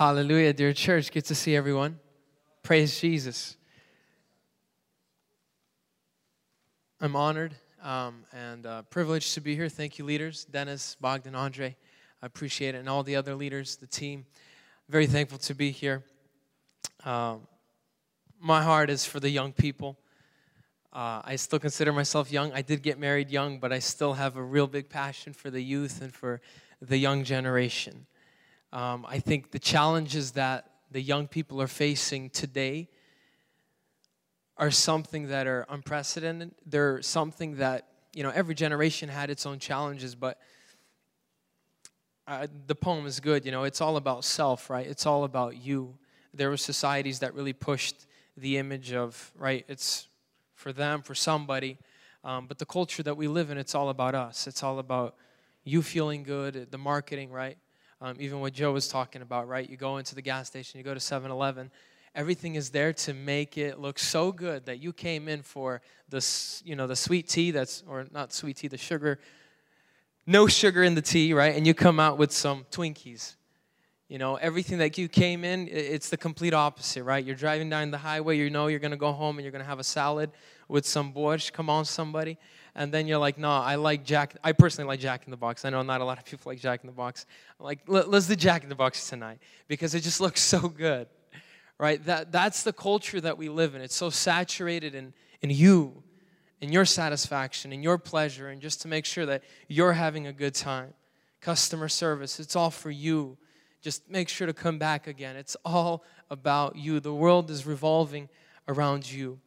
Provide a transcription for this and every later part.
Hallelujah, dear church. Good to see everyone. Praise Jesus. I'm honored um, and uh, privileged to be here. Thank you, leaders, Dennis, Bogdan, Andre. I appreciate it, and all the other leaders, the team. Very thankful to be here. Um, my heart is for the young people. Uh, I still consider myself young. I did get married young, but I still have a real big passion for the youth and for the young generation. Um, I think the challenges that the young people are facing today are something that are unprecedented. They're something that, you know, every generation had its own challenges, but uh, the poem is good, you know, it's all about self, right? It's all about you. There were societies that really pushed the image of, right, it's for them, for somebody. Um, but the culture that we live in, it's all about us. It's all about you feeling good, the marketing, right? Um, even what Joe was talking about, right? You go into the gas station, you go to 7 Eleven, everything is there to make it look so good that you came in for the, you know, the sweet tea that's, or not sweet tea, the sugar, no sugar in the tea, right? And you come out with some Twinkies. You know, everything that you came in, it's the complete opposite, right? You're driving down the highway, you know you're gonna go home and you're gonna have a salad with some borscht. Come on, somebody and then you're like, no, I like Jack. I personally like Jack in the Box. I know not a lot of people like Jack in the Box. I'm like, let's do Jack in the Box tonight because it just looks so good, right? That that's the culture that we live in. It's so saturated in in you, in your satisfaction, in your pleasure, and just to make sure that you're having a good time. Customer service, it's all for you. Just make sure to come back again. It's all about you. The world is revolving around you.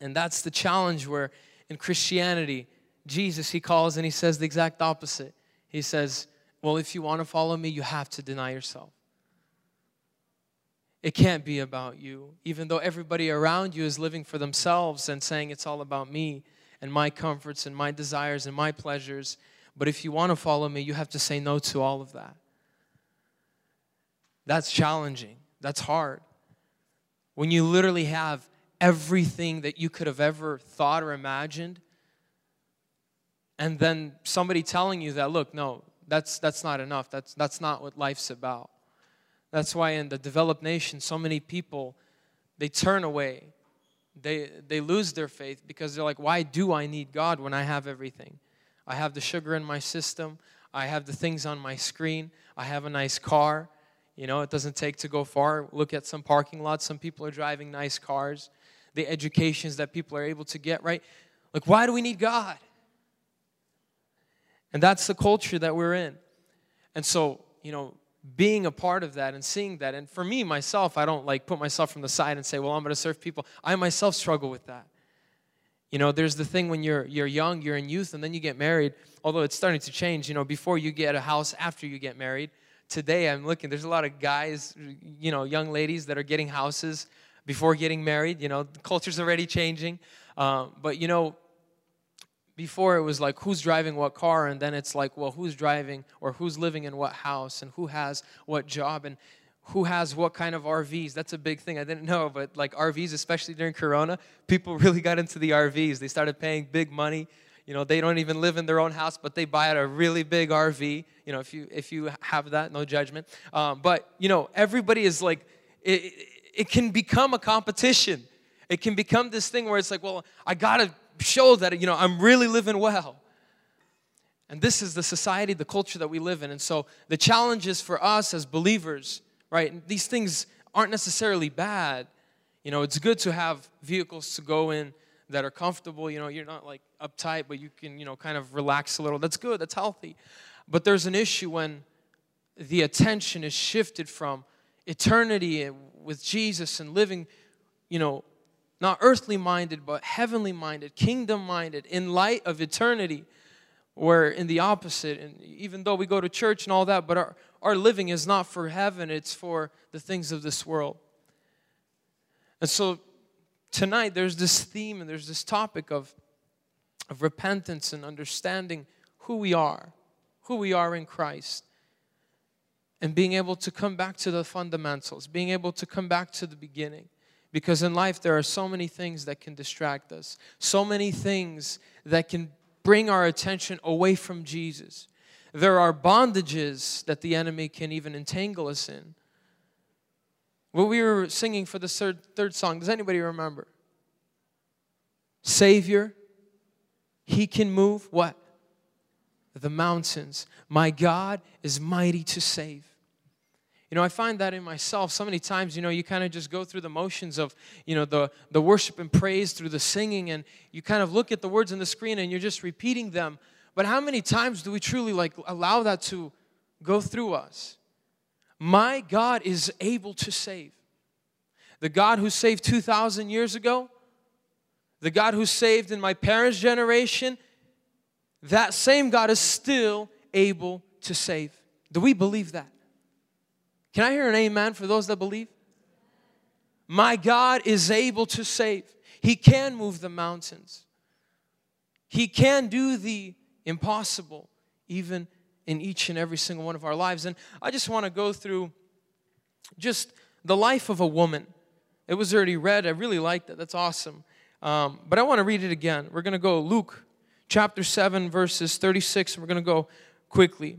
And that's the challenge where in Christianity, Jesus, he calls and he says the exact opposite. He says, Well, if you want to follow me, you have to deny yourself. It can't be about you, even though everybody around you is living for themselves and saying it's all about me and my comforts and my desires and my pleasures. But if you want to follow me, you have to say no to all of that. That's challenging. That's hard. When you literally have everything that you could have ever thought or imagined. And then somebody telling you that look no that's that's not enough. That's that's not what life's about. That's why in the developed nations so many people they turn away. They they lose their faith because they're like why do i need god when i have everything? I have the sugar in my system. I have the things on my screen. I have a nice car. You know it doesn't take to go far. Look at some parking lots. Some people are driving nice cars the educations that people are able to get, right? Like, why do we need God? And that's the culture that we're in. And so, you know, being a part of that and seeing that, and for me, myself, I don't like put myself from the side and say, well, I'm going to serve people. I myself struggle with that. You know, there's the thing when you're you're young, you're in youth, and then you get married. Although it's starting to change, you know, before you get a house, after you get married. Today, I'm looking. There's a lot of guys, you know, young ladies that are getting houses before getting married. You know, the culture's already changing. Uh, but, you know, before it was like who's driving what car, and then it's like, well, who's driving or who's living in what house and who has what job and who has what kind of RVs. That's a big thing. I didn't know, but like RVs, especially during Corona, people really got into the RVs. They started paying big money. You know, they don't even live in their own house, but they buy a really big RV. You know, if you if you have that, no judgment. Um, but you know, everybody is like, it, it can become a competition. It can become this thing where it's like, well, I gotta show that, you know, I'm really living well. And this is the society, the culture that we live in. And so the challenges for us as believers, right? These things aren't necessarily bad. You know, it's good to have vehicles to go in that are comfortable. You know, you're not like uptight, but you can, you know, kind of relax a little. That's good, that's healthy. But there's an issue when the attention is shifted from eternity with Jesus and living, you know, not earthly minded, but heavenly minded, kingdom minded, in light of eternity. Where in the opposite, and even though we go to church and all that, but our, our living is not for heaven, it's for the things of this world. And so tonight there's this theme and there's this topic of, of repentance and understanding who we are, who we are in Christ and being able to come back to the fundamentals, being able to come back to the beginning. Because in life, there are so many things that can distract us, so many things that can bring our attention away from Jesus. There are bondages that the enemy can even entangle us in. what we were singing for the third, third song. Does anybody remember? Savior, He can move what? The mountains. My God is mighty to save. You know, I find that in myself so many times, you know, you kind of just go through the motions of, you know, the, the worship and praise through the singing, and you kind of look at the words on the screen and you're just repeating them. But how many times do we truly like allow that to go through us? My God is able to save. The God who saved 2,000 years ago, the God who saved in my parents' generation, that same God is still able to save. Do we believe that? Can I hear an amen for those that believe? My God is able to save. He can move the mountains. He can do the impossible, even in each and every single one of our lives. And I just want to go through just the life of a woman. It was already read. I really liked it. That's awesome. Um, but I want to read it again. We're going to go Luke chapter 7, verses 36, we're going to go quickly.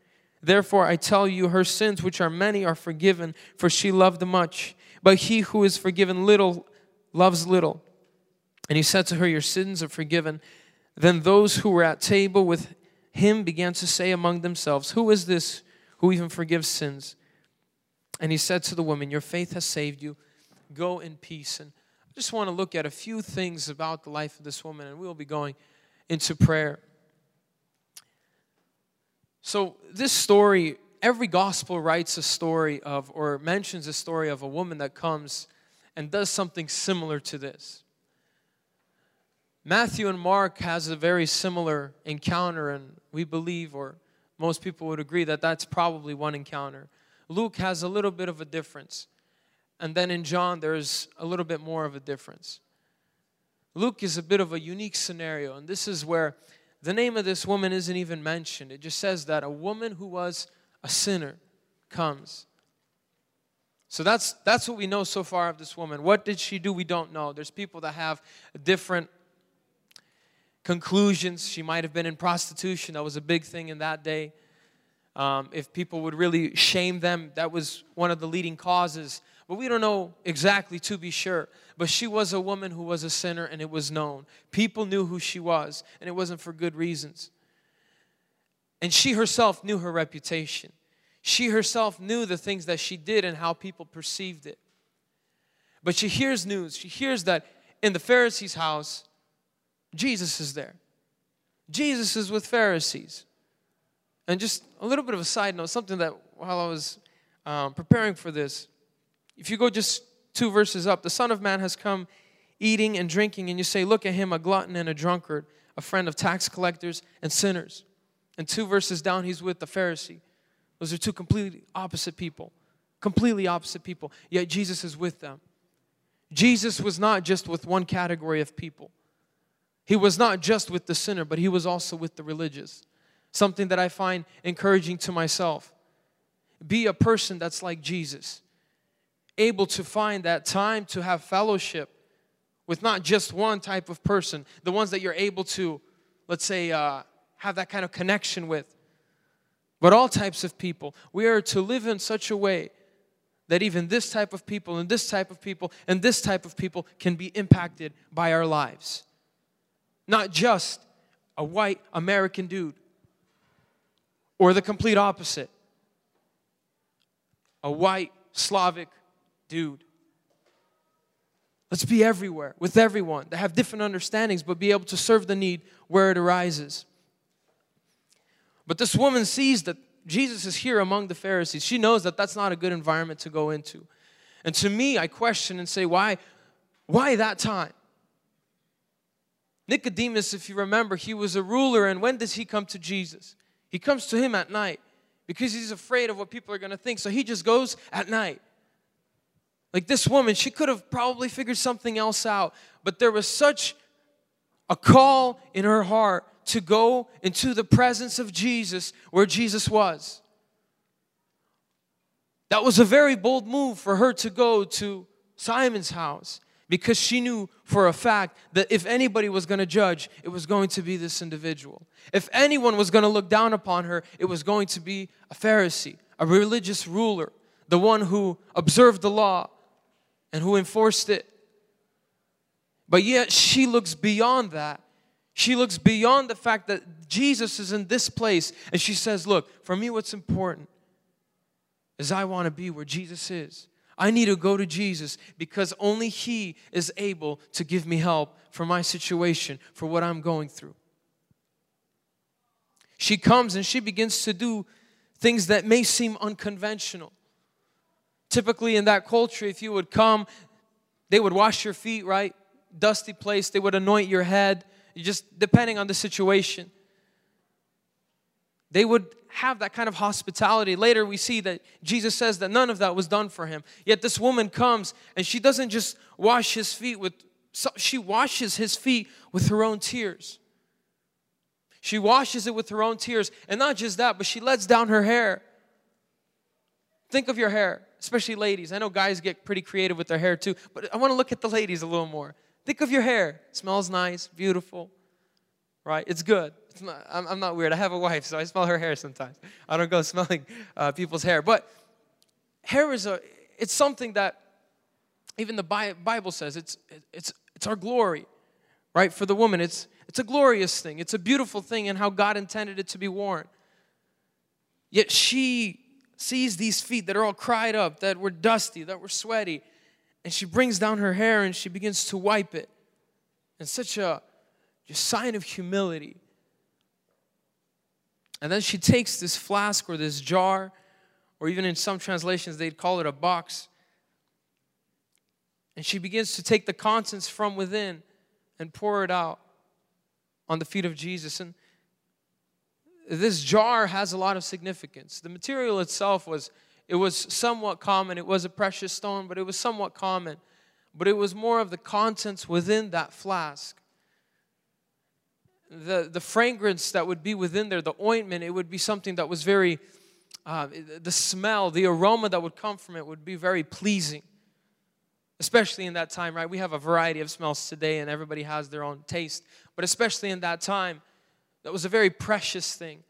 Therefore, I tell you, her sins, which are many, are forgiven, for she loved much. But he who is forgiven little loves little. And he said to her, Your sins are forgiven. Then those who were at table with him began to say among themselves, Who is this who even forgives sins? And he said to the woman, Your faith has saved you. Go in peace. And I just want to look at a few things about the life of this woman, and we'll be going into prayer. So, this story, every gospel writes a story of or mentions a story of a woman that comes and does something similar to this. Matthew and Mark has a very similar encounter, and we believe, or most people would agree, that that's probably one encounter. Luke has a little bit of a difference. And then in John, there's a little bit more of a difference. Luke is a bit of a unique scenario, and this is where the name of this woman isn't even mentioned. It just says that a woman who was a sinner comes. So that's that's what we know so far of this woman. What did she do? We don't know. There's people that have different conclusions. She might have been in prostitution. That was a big thing in that day. Um, if people would really shame them, that was one of the leading causes. But we don't know exactly to be sure. But she was a woman who was a sinner and it was known. People knew who she was, and it wasn't for good reasons. And she herself knew her reputation. She herself knew the things that she did and how people perceived it. But she hears news. She hears that in the Pharisee's house, Jesus is there. Jesus is with Pharisees. And just a little bit of a side note, something that while I was um, preparing for this, if you go just two verses up, the Son of Man has come eating and drinking, and you say, Look at him, a glutton and a drunkard, a friend of tax collectors and sinners. And two verses down, he's with the Pharisee. Those are two completely opposite people. Completely opposite people. Yet Jesus is with them. Jesus was not just with one category of people. He was not just with the sinner, but he was also with the religious. Something that I find encouraging to myself. Be a person that's like Jesus, able to find that time to have fellowship with not just one type of person, the ones that you're able to, let's say, uh, have that kind of connection with, but all types of people. We are to live in such a way that even this type of people and this type of people and this type of people can be impacted by our lives. Not just a white American dude or the complete opposite a white Slavic dude. Let's be everywhere with everyone that have different understandings, but be able to serve the need where it arises. But this woman sees that Jesus is here among the Pharisees. She knows that that's not a good environment to go into. And to me, I question and say, why, why that time? Nicodemus, if you remember, he was a ruler, and when does he come to Jesus? He comes to him at night because he's afraid of what people are going to think. So he just goes at night. Like this woman, she could have probably figured something else out, but there was such a call in her heart to go into the presence of Jesus where Jesus was. That was a very bold move for her to go to Simon's house because she knew for a fact that if anybody was going to judge, it was going to be this individual. If anyone was going to look down upon her, it was going to be a Pharisee, a religious ruler, the one who observed the law and who enforced it. But yet she looks beyond that. She looks beyond the fact that Jesus is in this place and she says, Look, for me, what's important is I want to be where Jesus is. I need to go to Jesus because only He is able to give me help for my situation, for what I'm going through. She comes and she begins to do things that may seem unconventional. Typically, in that culture, if you would come, they would wash your feet, right? Dusty place, they would anoint your head, just depending on the situation. They would have that kind of hospitality. Later, we see that Jesus says that none of that was done for him. Yet this woman comes and she doesn't just wash his feet with, she washes his feet with her own tears. She washes it with her own tears. And not just that, but she lets down her hair. Think of your hair, especially ladies. I know guys get pretty creative with their hair too, but I want to look at the ladies a little more. Think of your hair. It smells nice, beautiful, right? It's good. It's not, I'm, I'm, not weird. I have a wife, so I smell her hair sometimes. I don't go smelling uh, people's hair. But hair is a, it's something that even the Bible says it's, it's, it's our glory, right? For the woman, it's, it's a glorious thing. It's a beautiful thing and how God intended it to be worn. Yet she sees these feet that are all cried up, that were dusty, that were sweaty, and she brings down her hair and she begins to wipe it. And such a just sign of humility and then she takes this flask or this jar, or even in some translations, they'd call it a box. And she begins to take the contents from within and pour it out on the feet of Jesus. And this jar has a lot of significance. The material itself was it was somewhat common. It was a precious stone, but it was somewhat common. But it was more of the contents within that flask the, the fragrance that would be within there, the ointment, it would be something that was very, uh, the smell, the aroma that would come from it would be very pleasing. Especially in that time, right? We have a variety of smells today and everybody has their own taste. But especially in that time, that was a very precious thing.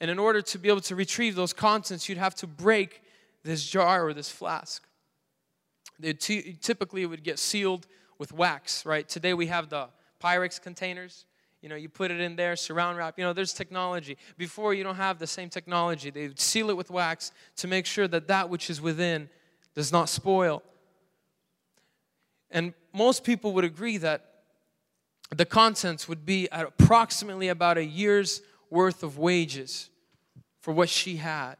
And in order to be able to retrieve those contents, you'd have to break this jar or this flask. T- typically, it would get sealed with wax, right? Today we have the Pyrex containers you know, you put it in there, Saran wrap. You know, there's technology. Before, you don't have the same technology. They seal it with wax to make sure that that which is within does not spoil. And most people would agree that the contents would be at approximately about a year's worth of wages for what she had.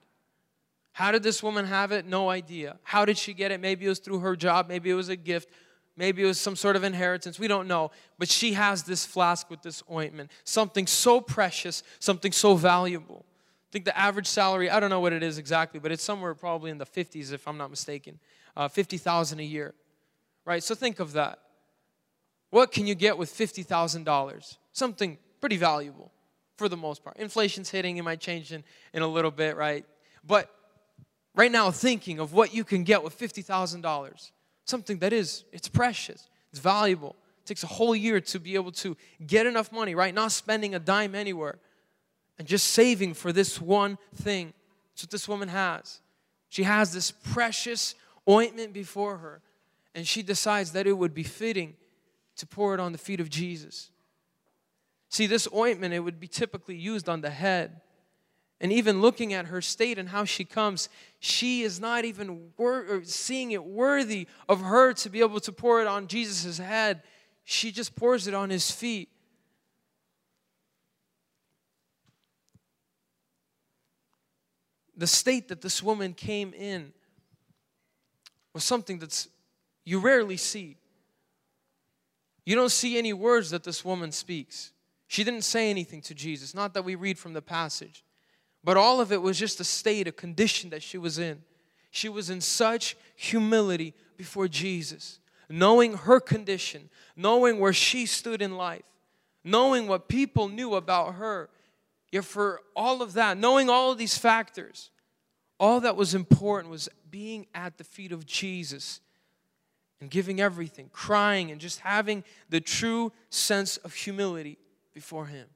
How did this woman have it? No idea. How did she get it? Maybe it was through her job, maybe it was a gift. Maybe it was some sort of inheritance. We don't know. But she has this flask with this ointment. Something so precious, something so valuable. I think the average salary, I don't know what it is exactly, but it's somewhere probably in the 50s, if I'm not mistaken. Uh, 50,000 a year. Right? So think of that. What can you get with $50,000? Something pretty valuable for the most part. Inflation's hitting, it might change in, in a little bit, right? But right now, thinking of what you can get with $50,000 something that is, it's precious, it's valuable, It takes a whole year to be able to get enough money, right? Not spending a dime anywhere and just saving for this one thing. That's what this woman has. She has this precious ointment before her, and she decides that it would be fitting to pour it on the feet of Jesus. See, this ointment, it would be typically used on the head. And even looking at her state and how she comes, she is not even wor- seeing it worthy of her to be able to pour it on Jesus' head. She just pours it on his feet. The state that this woman came in was something that's you rarely see. You don't see any words that this woman speaks. She didn't say anything to Jesus, not that we read from the passage. But all of it was just a state, a condition that she was in. She was in such humility before Jesus, knowing her condition, knowing where she stood in life, knowing what people knew about her. Yet, for all of that, knowing all of these factors, all that was important was being at the feet of Jesus and giving everything, crying, and just having the true sense of humility before Him.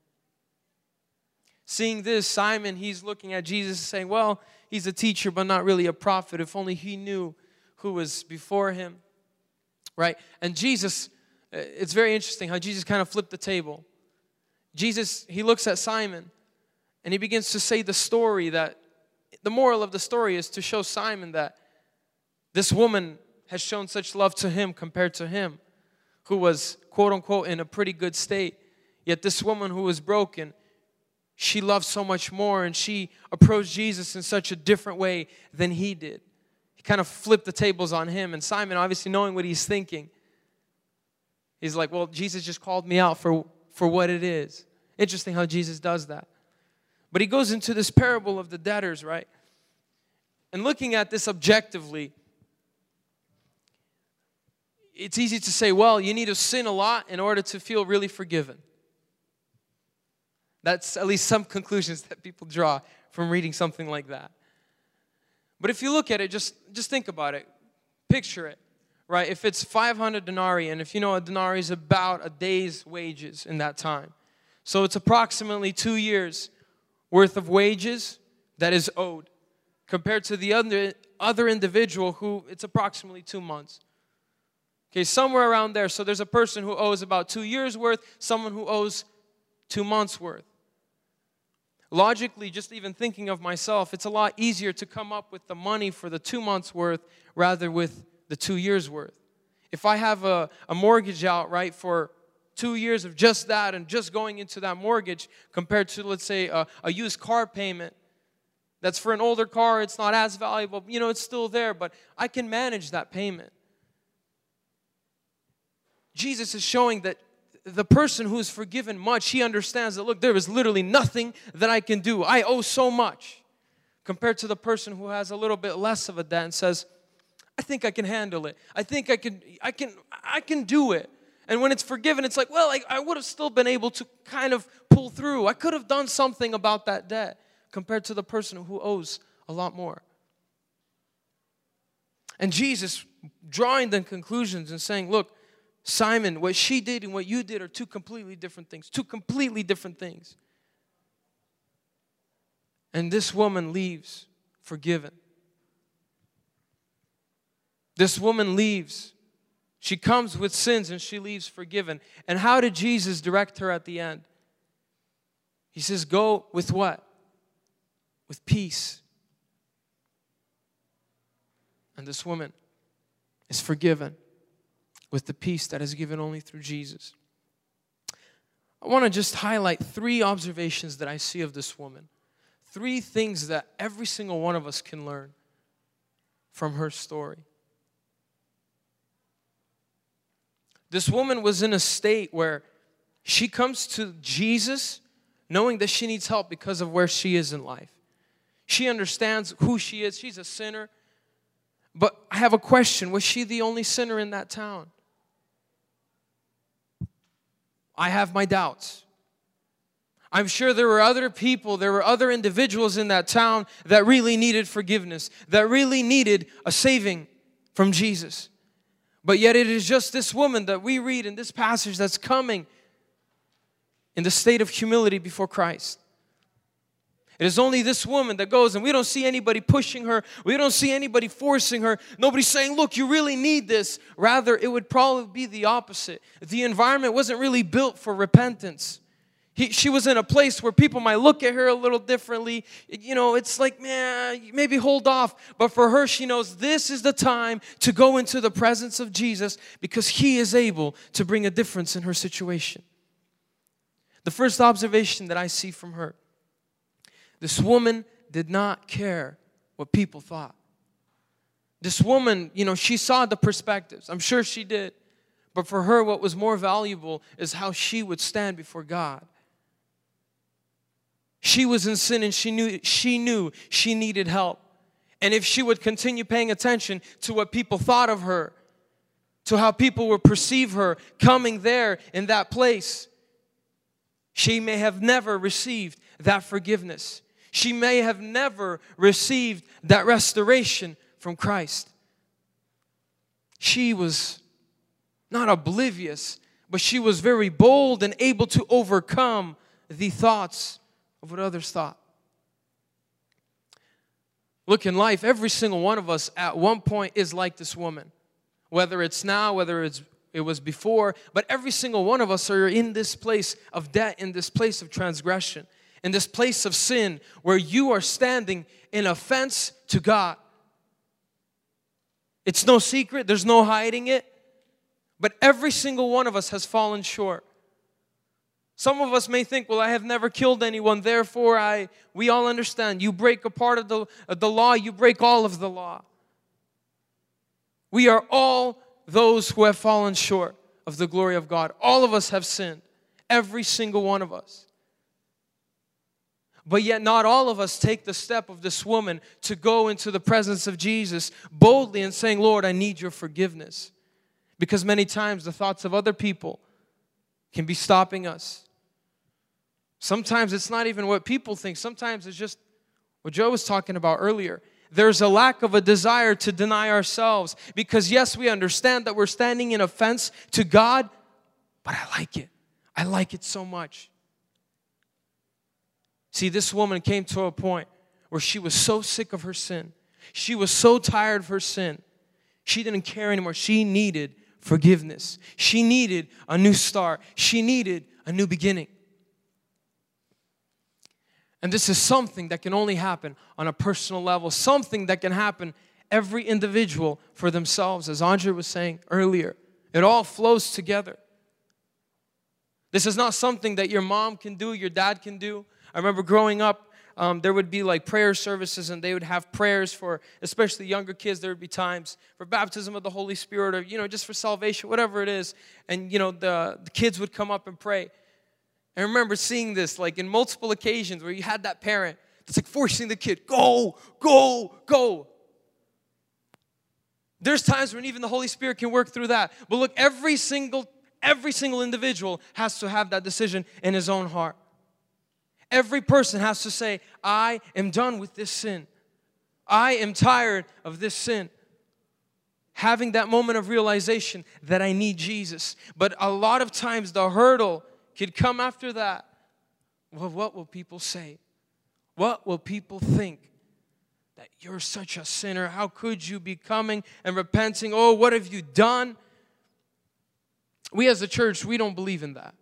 Seeing this, Simon, he's looking at Jesus saying, Well, he's a teacher, but not really a prophet. If only he knew who was before him. Right? And Jesus, uh, it's very interesting how Jesus kind of flipped the table. Jesus, he looks at Simon and he begins to say the story that the moral of the story is to show Simon that this woman has shown such love to him compared to him, who was quote unquote in a pretty good state. Yet this woman who was broken, she loved so much more and she approached Jesus in such a different way than he did. He kind of flipped the tables on him. And Simon, obviously knowing what he's thinking, he's like, Well, Jesus just called me out for, for what it is. Interesting how Jesus does that. But he goes into this parable of the debtors, right? And looking at this objectively, it's easy to say, well, you need to sin a lot in order to feel really forgiven. That's at least some conclusions that people draw from reading something like that. But if you look at it, just, just think about it. Picture it, right? If it's 500 denarii, and if you know a denarii is about a day's wages in that time. So it's approximately two years worth of wages that is owed compared to the other, other individual who it's approximately two months. Okay, somewhere around there. So there's a person who owes about two years' worth, someone who owes two months' worth. Logically, just even thinking of myself, it's a lot easier to come up with the money for the two months' worth rather with the two years' worth. If I have a, a mortgage out, right, for two years of just that and just going into that mortgage compared to, let's say, a, a used car payment, that's for an older car, it's not as valuable, you know, it's still there, but I can manage that payment. Jesus is showing that the person who is forgiven much, he understands that, look, there is literally nothing that I can do. I owe so much. Compared to the person who has a little bit less of a debt and says, I think I can handle it. I think I can, I can, I can do it. And when it's forgiven, it's like, well, I, I would have still been able to kind of pull through. I could have done something about that debt compared to the person who owes a lot more. And Jesus drawing the conclusions and saying, look, Simon, what she did and what you did are two completely different things. Two completely different things. And this woman leaves forgiven. This woman leaves. She comes with sins and she leaves forgiven. And how did Jesus direct her at the end? He says, Go with what? With peace. And this woman is forgiven with the peace that is given only through Jesus. I want to just highlight three observations that I see of this woman. Three things that every single one of us can learn from her story. This woman was in a state where she comes to Jesus knowing that she needs help because of where she is in life. She understands who she is. She's a sinner. But I have a question Was she the only sinner in that town? I have my doubts. I'm sure there were other people, there were other individuals in that town that really needed forgiveness, that really needed a saving from Jesus. But yet, it is just this woman that we read in this passage that's coming in the state of humility before Christ. It is only this woman that goes, and we don't see anybody pushing her. We don't see anybody forcing her. Nobody's saying, Look, you really need this. Rather, it would probably be the opposite. The environment wasn't really built for repentance. He, she was in a place where people might look at her a little differently. You know, it's like, man, maybe hold off. But for her, she knows this is the time to go into the presence of Jesus because He is able to bring a difference in her situation. The first observation that I see from her this woman did not care what people thought. This woman, you know, she saw the perspectives. I'm sure she did. But for her, what was more valuable is how she would stand before God. She was in sin and she knew she knew she needed help. And if she would continue paying attention to what people thought of her, to how people would perceive her coming there in that place, she may have never received that forgiveness. She may have never received that restoration from Christ. She was not oblivious, but she was very bold and able to overcome the thoughts of what others thought. Look, in life, every single one of us at one point is like this woman. Whether it's now, whether it's it was before, but every single one of us are in this place of debt, in this place of transgression, in this place of sin where you are standing in offense to God. It's no secret, there's no hiding it, but every single one of us has fallen short. Some of us may think, well, I have never killed anyone, therefore I we all understand. You break a part of the, of the law, you break all of the law. We are all those who have fallen short of the glory of God. All of us have sinned, every single one of us. But yet, not all of us take the step of this woman to go into the presence of Jesus boldly and saying, Lord, I need your forgiveness. Because many times the thoughts of other people can be stopping us. Sometimes it's not even what people think, sometimes it's just what Joe was talking about earlier. There's a lack of a desire to deny ourselves because, yes, we understand that we're standing in offense to God, but I like it. I like it so much. See, this woman came to a point where she was so sick of her sin. She was so tired of her sin. She didn't care anymore. She needed forgiveness. She needed a new start. She needed a new beginning. And this is something that can only happen on a personal level, something that can happen every individual for themselves, as Andre was saying earlier. It all flows together. This is not something that your mom can do, your dad can do. I remember growing up, um, there would be like prayer services and they would have prayers for especially younger kids there would be times for baptism of the holy spirit or you know just for salvation whatever it is and you know the, the kids would come up and pray I remember seeing this like in multiple occasions where you had that parent that's like forcing the kid, go, go, go. There's times when even the Holy Spirit can work through that. But look, every single every single individual has to have that decision in his own heart. Every person has to say, I am done with this sin. I am tired of this sin. Having that moment of realization that I need Jesus. But a lot of times the hurdle could come after that. Well, what will people say? What will people think? That you're such a sinner. How could you be coming and repenting? Oh, what have you done? We as a church, we don't believe in that.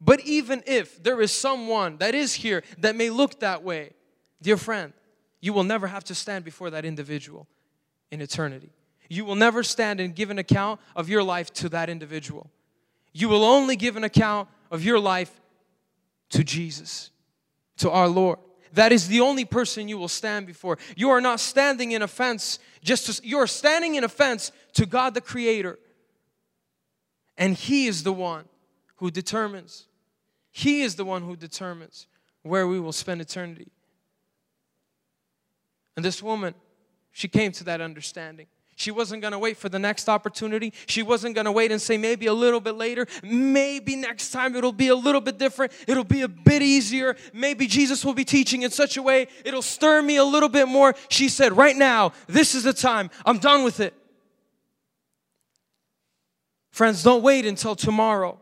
But even if there is someone that is here that may look that way, dear friend, you will never have to stand before that individual in eternity. You will never stand and give an account of your life to that individual you will only give an account of your life to Jesus, to our Lord. That is the only person you will stand before. You are not standing in offense, just to, you are standing in offense to God the Creator. And He is the one who determines. He is the one who determines where we will spend eternity. And this woman, she came to that understanding. She wasn't going to wait for the next opportunity. She wasn't going to wait and say, maybe a little bit later, maybe next time it'll be a little bit different. It'll be a bit easier. Maybe Jesus will be teaching in such a way it'll stir me a little bit more. She said, right now, this is the time. I'm done with it. Friends, don't wait until tomorrow.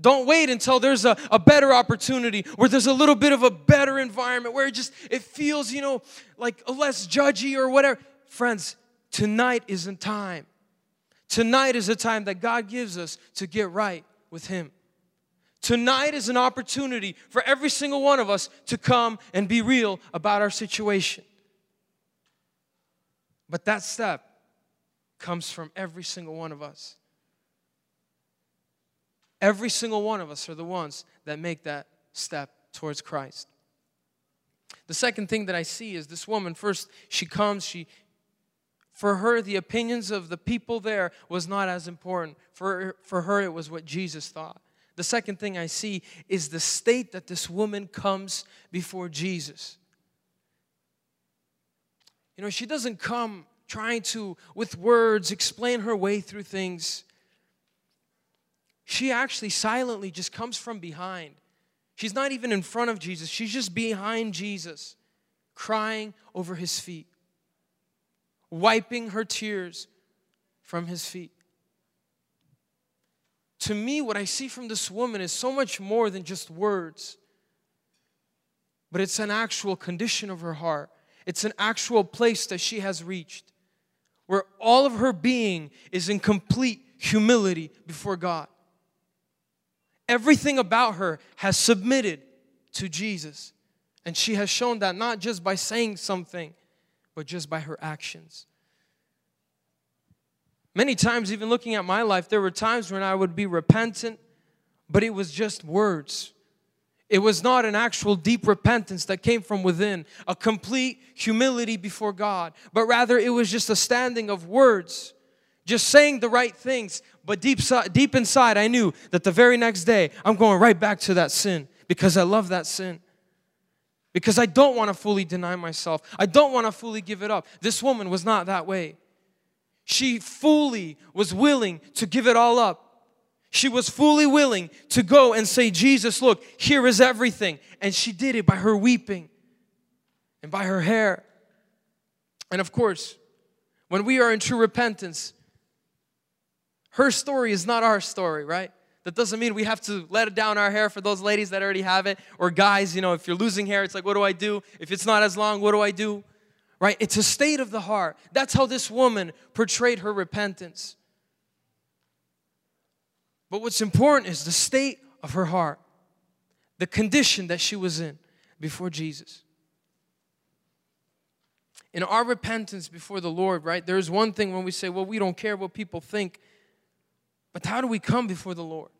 Don't wait until there's a, a better opportunity where there's a little bit of a better environment where it just it feels, you know, like less judgy or whatever. Friends, tonight isn't time. Tonight is a time that God gives us to get right with Him. Tonight is an opportunity for every single one of us to come and be real about our situation. But that step comes from every single one of us. Every single one of us are the ones that make that step towards Christ. The second thing that I see is this woman first she comes she for her the opinions of the people there was not as important. For for her it was what Jesus thought. The second thing I see is the state that this woman comes before Jesus. You know, she doesn't come trying to, with words, explain her way through things. She actually silently just comes from behind. She's not even in front of Jesus, she's just behind Jesus, crying over his feet, wiping her tears from his feet. To me, what I see from this woman is so much more than just words, but it's an actual condition of her heart. It's an actual place that she has reached where all of her being is in complete humility before God. Everything about her has submitted to Jesus. And she has shown that not just by saying something, but just by her actions. Many times, even looking at my life, there were times when I would be repentant, but it was just words. It was not an actual deep repentance that came from within, a complete humility before God, but rather it was just a standing of words, just saying the right things. But deep, deep inside, I knew that the very next day, I'm going right back to that sin because I love that sin. Because I don't want to fully deny myself, I don't want to fully give it up. This woman was not that way. She fully was willing to give it all up she was fully willing to go and say, Jesus, look, here is everything. And she did it by her weeping and by her hair. And of course, when we are in true repentance, her story is not our story, right? That doesn't mean we have to let down our hair for those ladies that already have it. Or guys, you know, if you're losing hair, it's like, what do I do? If it's not as long, what do I do? Right? It's a state of the heart. That's how this woman portrayed her repentance. But what's important is the state of her heart, the condition that she was in before Jesus. In our repentance before the Lord, right, there's one thing when we say, well, we don't care what people think, but how do we come before the Lord?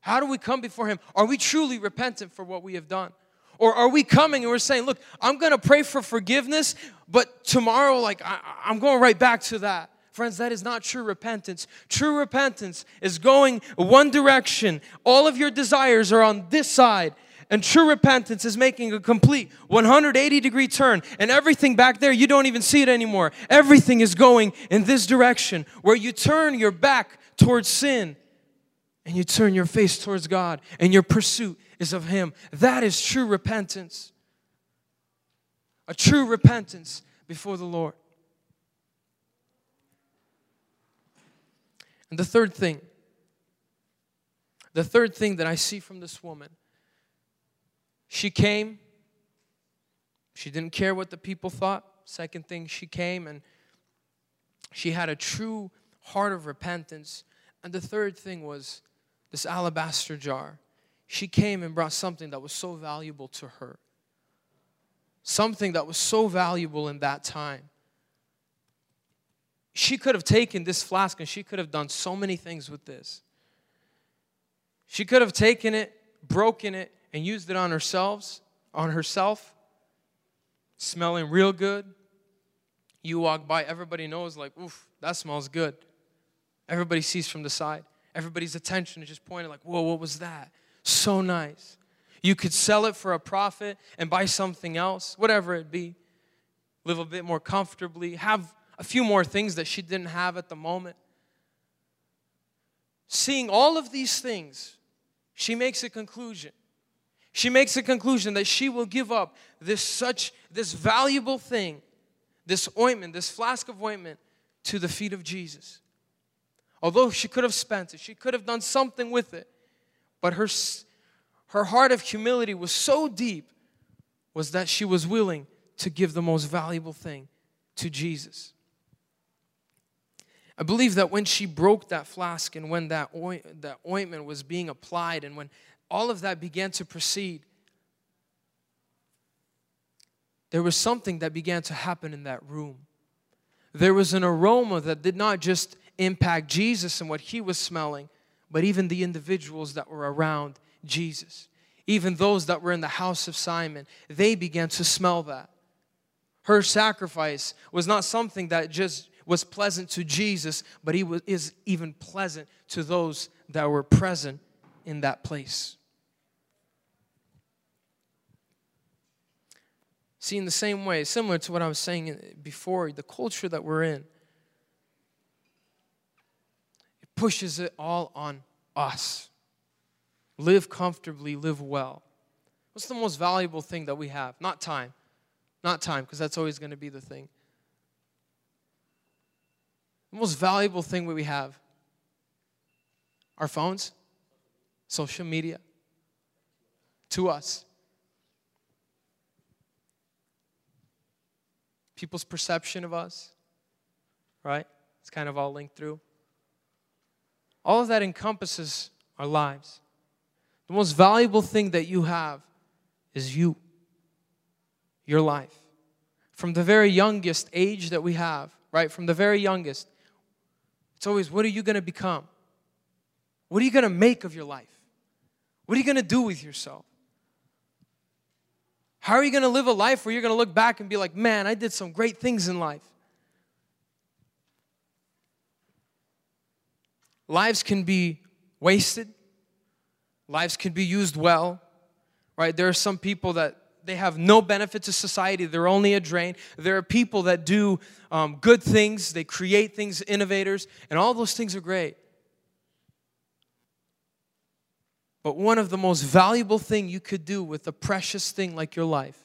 How do we come before Him? Are we truly repentant for what we have done? Or are we coming and we're saying, look, I'm gonna pray for forgiveness, but tomorrow, like, I, am going right back to that. Friends, that is not true repentance. True repentance is going one direction. All of your desires are on this side. And true repentance is making a complete 180 degree turn. And everything back there, you don't even see it anymore. Everything is going in this direction where you turn your back towards sin and you turn your face towards God and your pursuit is of Him. That is true repentance. A true repentance before the Lord. And the third thing, the third thing that I see from this woman, she came, she didn't care what the people thought. Second thing, she came and she had a true heart of repentance. And the third thing was this alabaster jar. She came and brought something that was so valuable to her. Something that was so valuable in that time she could have taken this flask and she could have done so many things with this. She could have taken it, broken it, and used it on herself, on herself, smelling real good. You walk by, everybody knows, like, oof, that smells good. Everybody sees from the side. Everybody's attention is just pointed, like, whoa, what was that? So nice. You could sell it for a profit and buy something else, whatever it be. Live a bit more comfortably, have a few more things that she didn't have at the moment. Seeing all of these things, she makes a conclusion. She makes a conclusion that she will give up this such this valuable thing, this ointment, this flask of ointment to the feet of Jesus. Although she could have spent it, she could have done something with it. But her, her heart of humility was so deep was that she was willing to give the most valuable thing to Jesus. I believe that when she broke that flask and when that, oint- that ointment was being applied and when all of that began to proceed, there was something that began to happen in that room. There was an aroma that did not just impact Jesus and what he was smelling, but even the individuals that were around Jesus. Even those that were in the house of Simon, they began to smell that. Her sacrifice was not something that just was pleasant to Jesus, but he was, is even pleasant to those that were present in that place. See, in the same way, similar to what I was saying before, the culture that we're in, it pushes it all on us. Live comfortably, live well. What's the most valuable thing that we have? Not time. Not time, because that's always going to be the thing. The most valuable thing that we have our phones, social media, to us. people's perception of us, right? It's kind of all linked through. All of that encompasses our lives. The most valuable thing that you have is you, your life. From the very youngest age that we have, right? From the very youngest, it's always what are you going to become? What are you going to make of your life? What are you going to do with yourself? How are you going to live a life where you're going to look back and be like, man, I did some great things in life? Lives can be wasted, lives can be used well, right? There are some people that they have no benefit to society. They're only a drain. There are people that do um, good things. They create things, innovators, and all those things are great. But one of the most valuable thing you could do with a precious thing like your life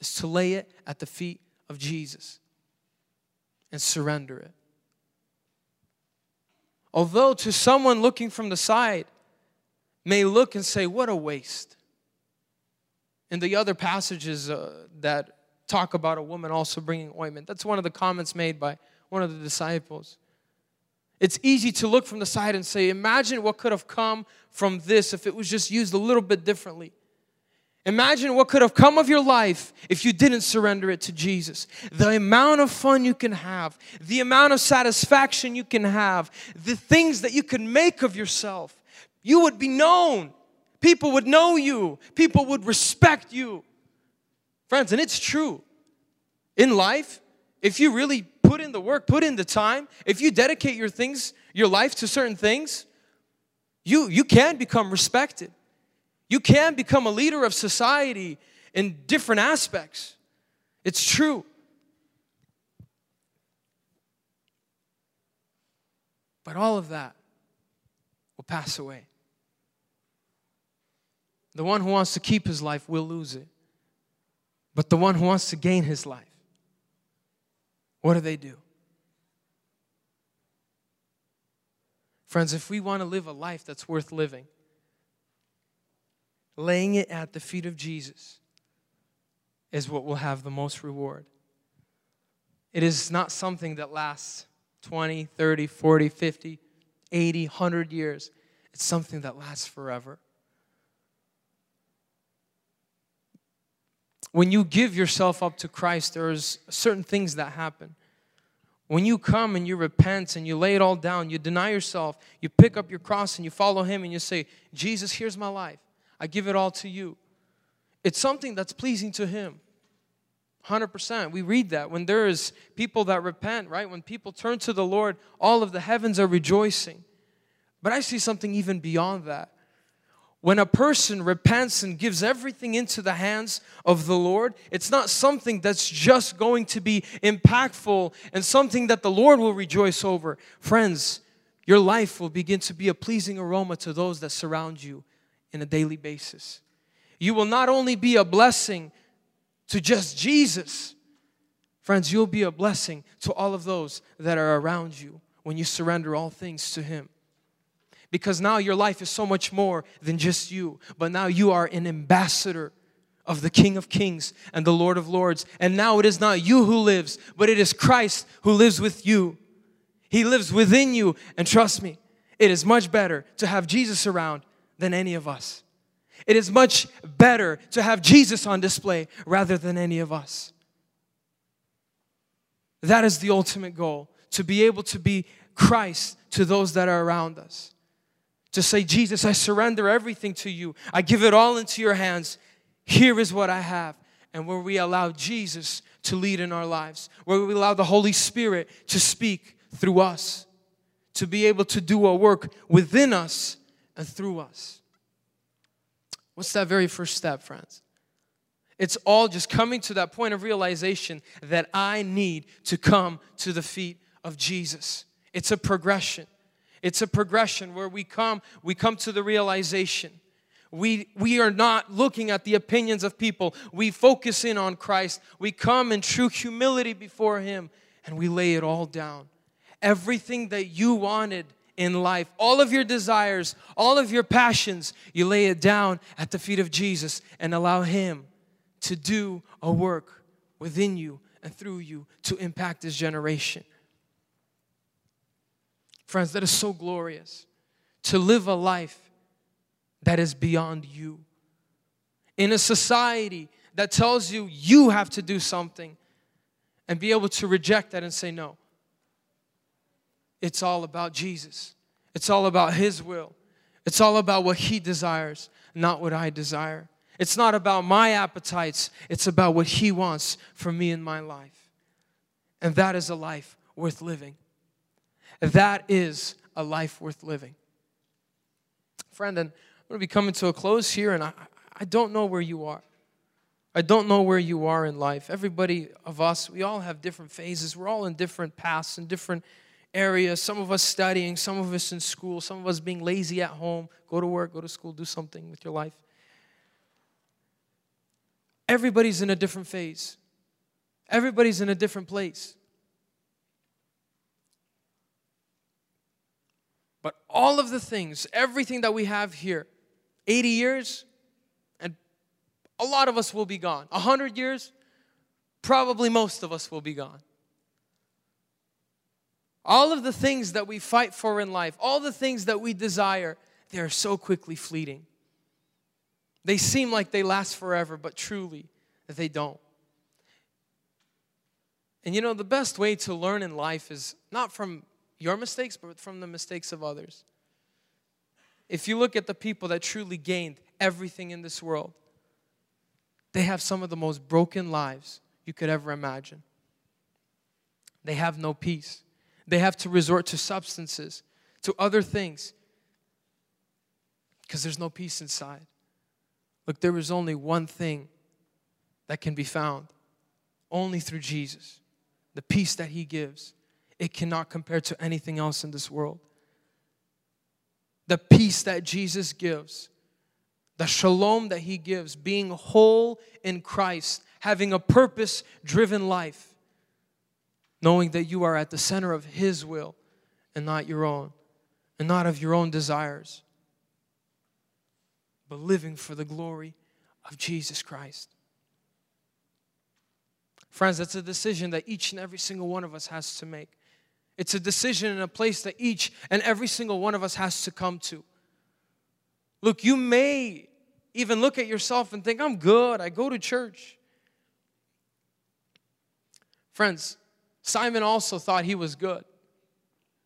is to lay it at the feet of Jesus and surrender it. Although to someone looking from the side may look and say, What a waste. In the other passages uh, that talk about a woman also bringing ointment, that's one of the comments made by one of the disciples. It's easy to look from the side and say, Imagine what could have come from this if it was just used a little bit differently. Imagine what could have come of your life if you didn't surrender it to Jesus. The amount of fun you can have, the amount of satisfaction you can have, the things that you can make of yourself. You would be known. People would know you. People would respect you. Friends, and it's true. In life, if you really put in the work, put in the time, if you dedicate your things, your life to certain things, you, you can become respected. You can become a leader of society in different aspects. It's true. But all of that will pass away. The one who wants to keep his life will lose it. But the one who wants to gain his life what do they do? Friends, if we want to live a life that's worth living, laying it at the feet of Jesus is what will have the most reward. It is not something that lasts 20, 30, 40, 50, 80, 100 years. It's something that lasts forever. when you give yourself up to Christ, there's certain things that happen. When you come and you repent and you lay it all down, you deny yourself, you pick up your cross and you follow Him and you say, Jesus, here's my life. I give it all to you. It's something that's pleasing to Him. 100%. We read that. When there is people that repent, right? When people turn to the Lord, all of the heavens are rejoicing. But I see something even beyond that. When a person repents and gives everything into the hands of the Lord, it's not something that's just going to be impactful and something that the Lord will rejoice over. Friends, your life will begin to be a pleasing aroma to those that surround you in a daily basis. You will not only be a blessing to just Jesus, friends, you'll be a blessing to all of those that are around you when you surrender all things to Him. Because now your life is so much more than just you, but now you are an ambassador of the King of Kings and the Lord of Lords. And now it is not you who lives, but it is Christ who lives with you. He lives within you. And trust me, it is much better to have Jesus around than any of us. It is much better to have Jesus on display rather than any of us. That is the ultimate goal to be able to be Christ to those that are around us. To say, Jesus, I surrender everything to you. I give it all into your hands. Here is what I have. And where we allow Jesus to lead in our lives, where we allow the Holy Spirit to speak through us, to be able to do a work within us and through us. What's that very first step, friends? It's all just coming to that point of realization that I need to come to the feet of Jesus. It's a progression. It's a progression where we come, we come to the realization. We, we are not looking at the opinions of people. We focus in on Christ. We come in true humility before Him and we lay it all down. Everything that you wanted in life, all of your desires, all of your passions, you lay it down at the feet of Jesus and allow Him to do a work within you and through you to impact this generation. Friends, that is so glorious to live a life that is beyond you. In a society that tells you you have to do something and be able to reject that and say, no. It's all about Jesus. It's all about His will. It's all about what He desires, not what I desire. It's not about my appetites, it's about what He wants for me in my life. And that is a life worth living. That is a life worth living. Friend, and I'm going to be coming to a close here, and I, I don't know where you are. I don't know where you are in life. Everybody of us, we all have different phases. We're all in different paths and different areas. Some of us studying, some of us in school, some of us being lazy at home. Go to work, go to school, do something with your life. Everybody's in a different phase, everybody's in a different place. But all of the things, everything that we have here, 80 years, and a lot of us will be gone. 100 years, probably most of us will be gone. All of the things that we fight for in life, all the things that we desire, they are so quickly fleeting. They seem like they last forever, but truly, they don't. And you know, the best way to learn in life is not from your mistakes, but from the mistakes of others. If you look at the people that truly gained everything in this world, they have some of the most broken lives you could ever imagine. They have no peace. They have to resort to substances, to other things, because there's no peace inside. Look, there is only one thing that can be found only through Jesus the peace that He gives. It cannot compare to anything else in this world. The peace that Jesus gives, the shalom that He gives, being whole in Christ, having a purpose driven life, knowing that you are at the center of His will and not your own, and not of your own desires but living for the glory of Jesus Christ. Friends, that's a decision that each and every single one of us has to make. It's a decision and a place that each and every single one of us has to come to. Look, you may even look at yourself and think, I'm good, I go to church. Friends, Simon also thought he was good.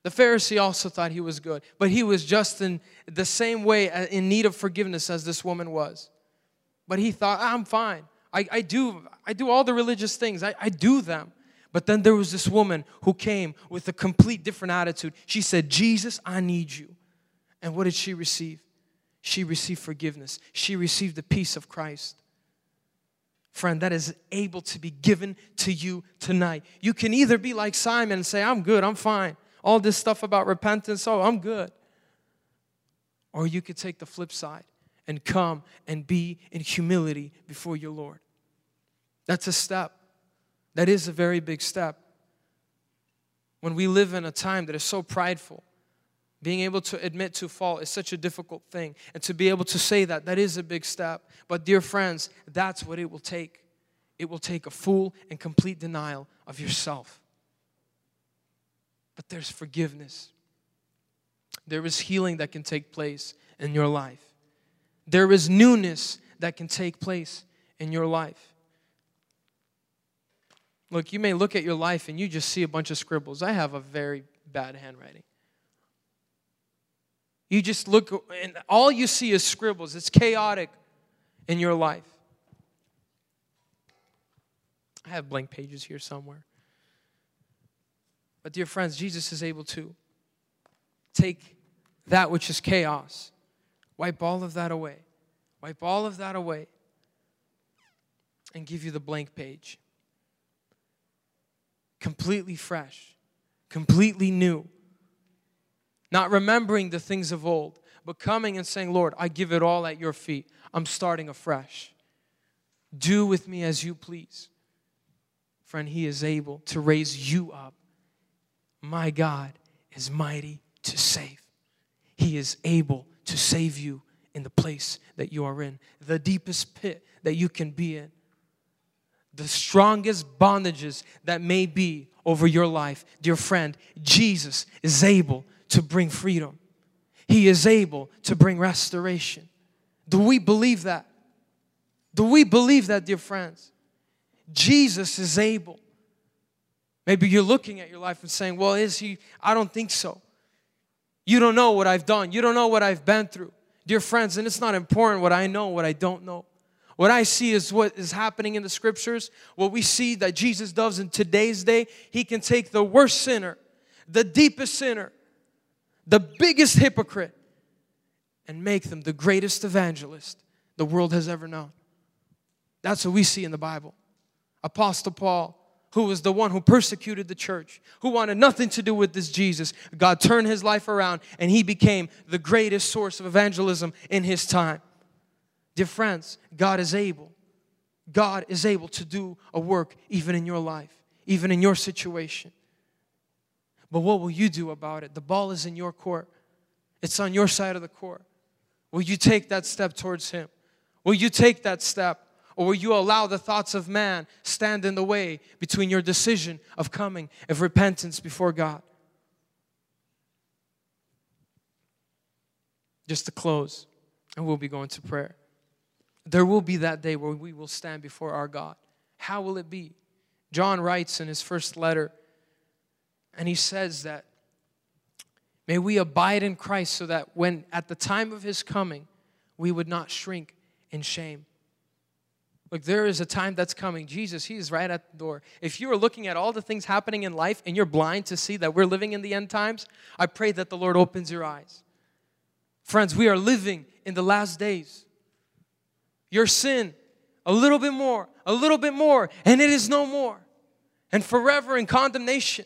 The Pharisee also thought he was good, but he was just in the same way uh, in need of forgiveness as this woman was. But he thought, I'm fine. I, I, do, I do all the religious things, I, I do them. But then there was this woman who came with a complete different attitude. She said, Jesus, I need you. And what did she receive? She received forgiveness, she received the peace of Christ. Friend, that is able to be given to you tonight. You can either be like Simon and say, I'm good, I'm fine all this stuff about repentance, oh, I'm good. Or you could take the flip side and come and be in humility before your Lord. That's a step. That is a very big step. when we live in a time that is so prideful. Being able to admit to fault is such a difficult thing. And to be able to say that, that is a big step. But, dear friends, that's what it will take. It will take a full and complete denial of yourself. But there's forgiveness, there is healing that can take place in your life, there is newness that can take place in your life. Look, you may look at your life and you just see a bunch of scribbles. I have a very bad handwriting. You just look, and all you see is scribbles. It's chaotic in your life. I have blank pages here somewhere. But, dear friends, Jesus is able to take that which is chaos, wipe all of that away, wipe all of that away, and give you the blank page completely fresh, completely new. Not remembering the things of old, but coming and saying, Lord, I give it all at your feet. I'm starting afresh. Do with me as you please. Friend, He is able to raise you up. My God is mighty to save. He is able to save you in the place that you are in, the deepest pit that you can be in the strongest bondages that may be over your life, dear friend, Jesus is able to bring freedom. He is able to bring restoration. Do we believe that? Do we believe that, dear friends? Jesus is able. Maybe you're looking at your life and saying, Well, is he? I don't think so. You don't know what I've done, you don't know what I've been through. Dear friends, and it's not important what I know, what I don't know. What I see is what is happening in the scriptures. What we see that Jesus does in today's day, he can take the worst sinner, the deepest sinner, the biggest hypocrite, and make them the greatest evangelist the world has ever known. That's what we see in the Bible. Apostle Paul, who was the one who persecuted the church, who wanted nothing to do with this Jesus, God turned his life around and he became the greatest source of evangelism in his time. Dear friends, God is able. God is able to do a work even in your life, even in your situation. But what will you do about it? The ball is in your court, it's on your side of the court. Will you take that step towards Him? Will you take that step? Or will you allow the thoughts of man stand in the way between your decision of coming, of repentance before God? Just to close, and we'll be going to prayer. There will be that day where we will stand before our God. How will it be? John writes in his first letter, and he says that may we abide in Christ so that when at the time of his coming, we would not shrink in shame. Look, there is a time that's coming. Jesus, He is right at the door. If you are looking at all the things happening in life and you're blind to see that we're living in the end times, I pray that the Lord opens your eyes. Friends, we are living in the last days your sin a little bit more, a little bit more, and it is no more. And forever in condemnation,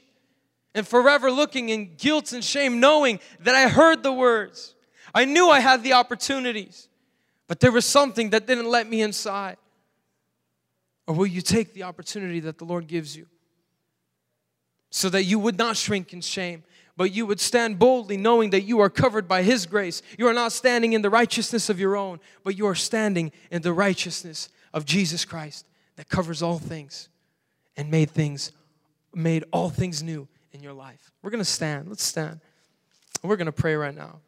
and forever looking in guilt and shame, knowing that I heard the words. I knew I had the opportunities, but there was something that didn't let me inside. Or will you take the opportunity that the Lord gives you so that you would not shrink in shame, but you would stand boldly knowing that you are covered by His grace. You are not standing in the righteousness of your own, but you are standing in the righteousness of Jesus Christ that covers all things and made things, made all things new in your life. We're gonna stand. Let's stand. We're gonna pray right now.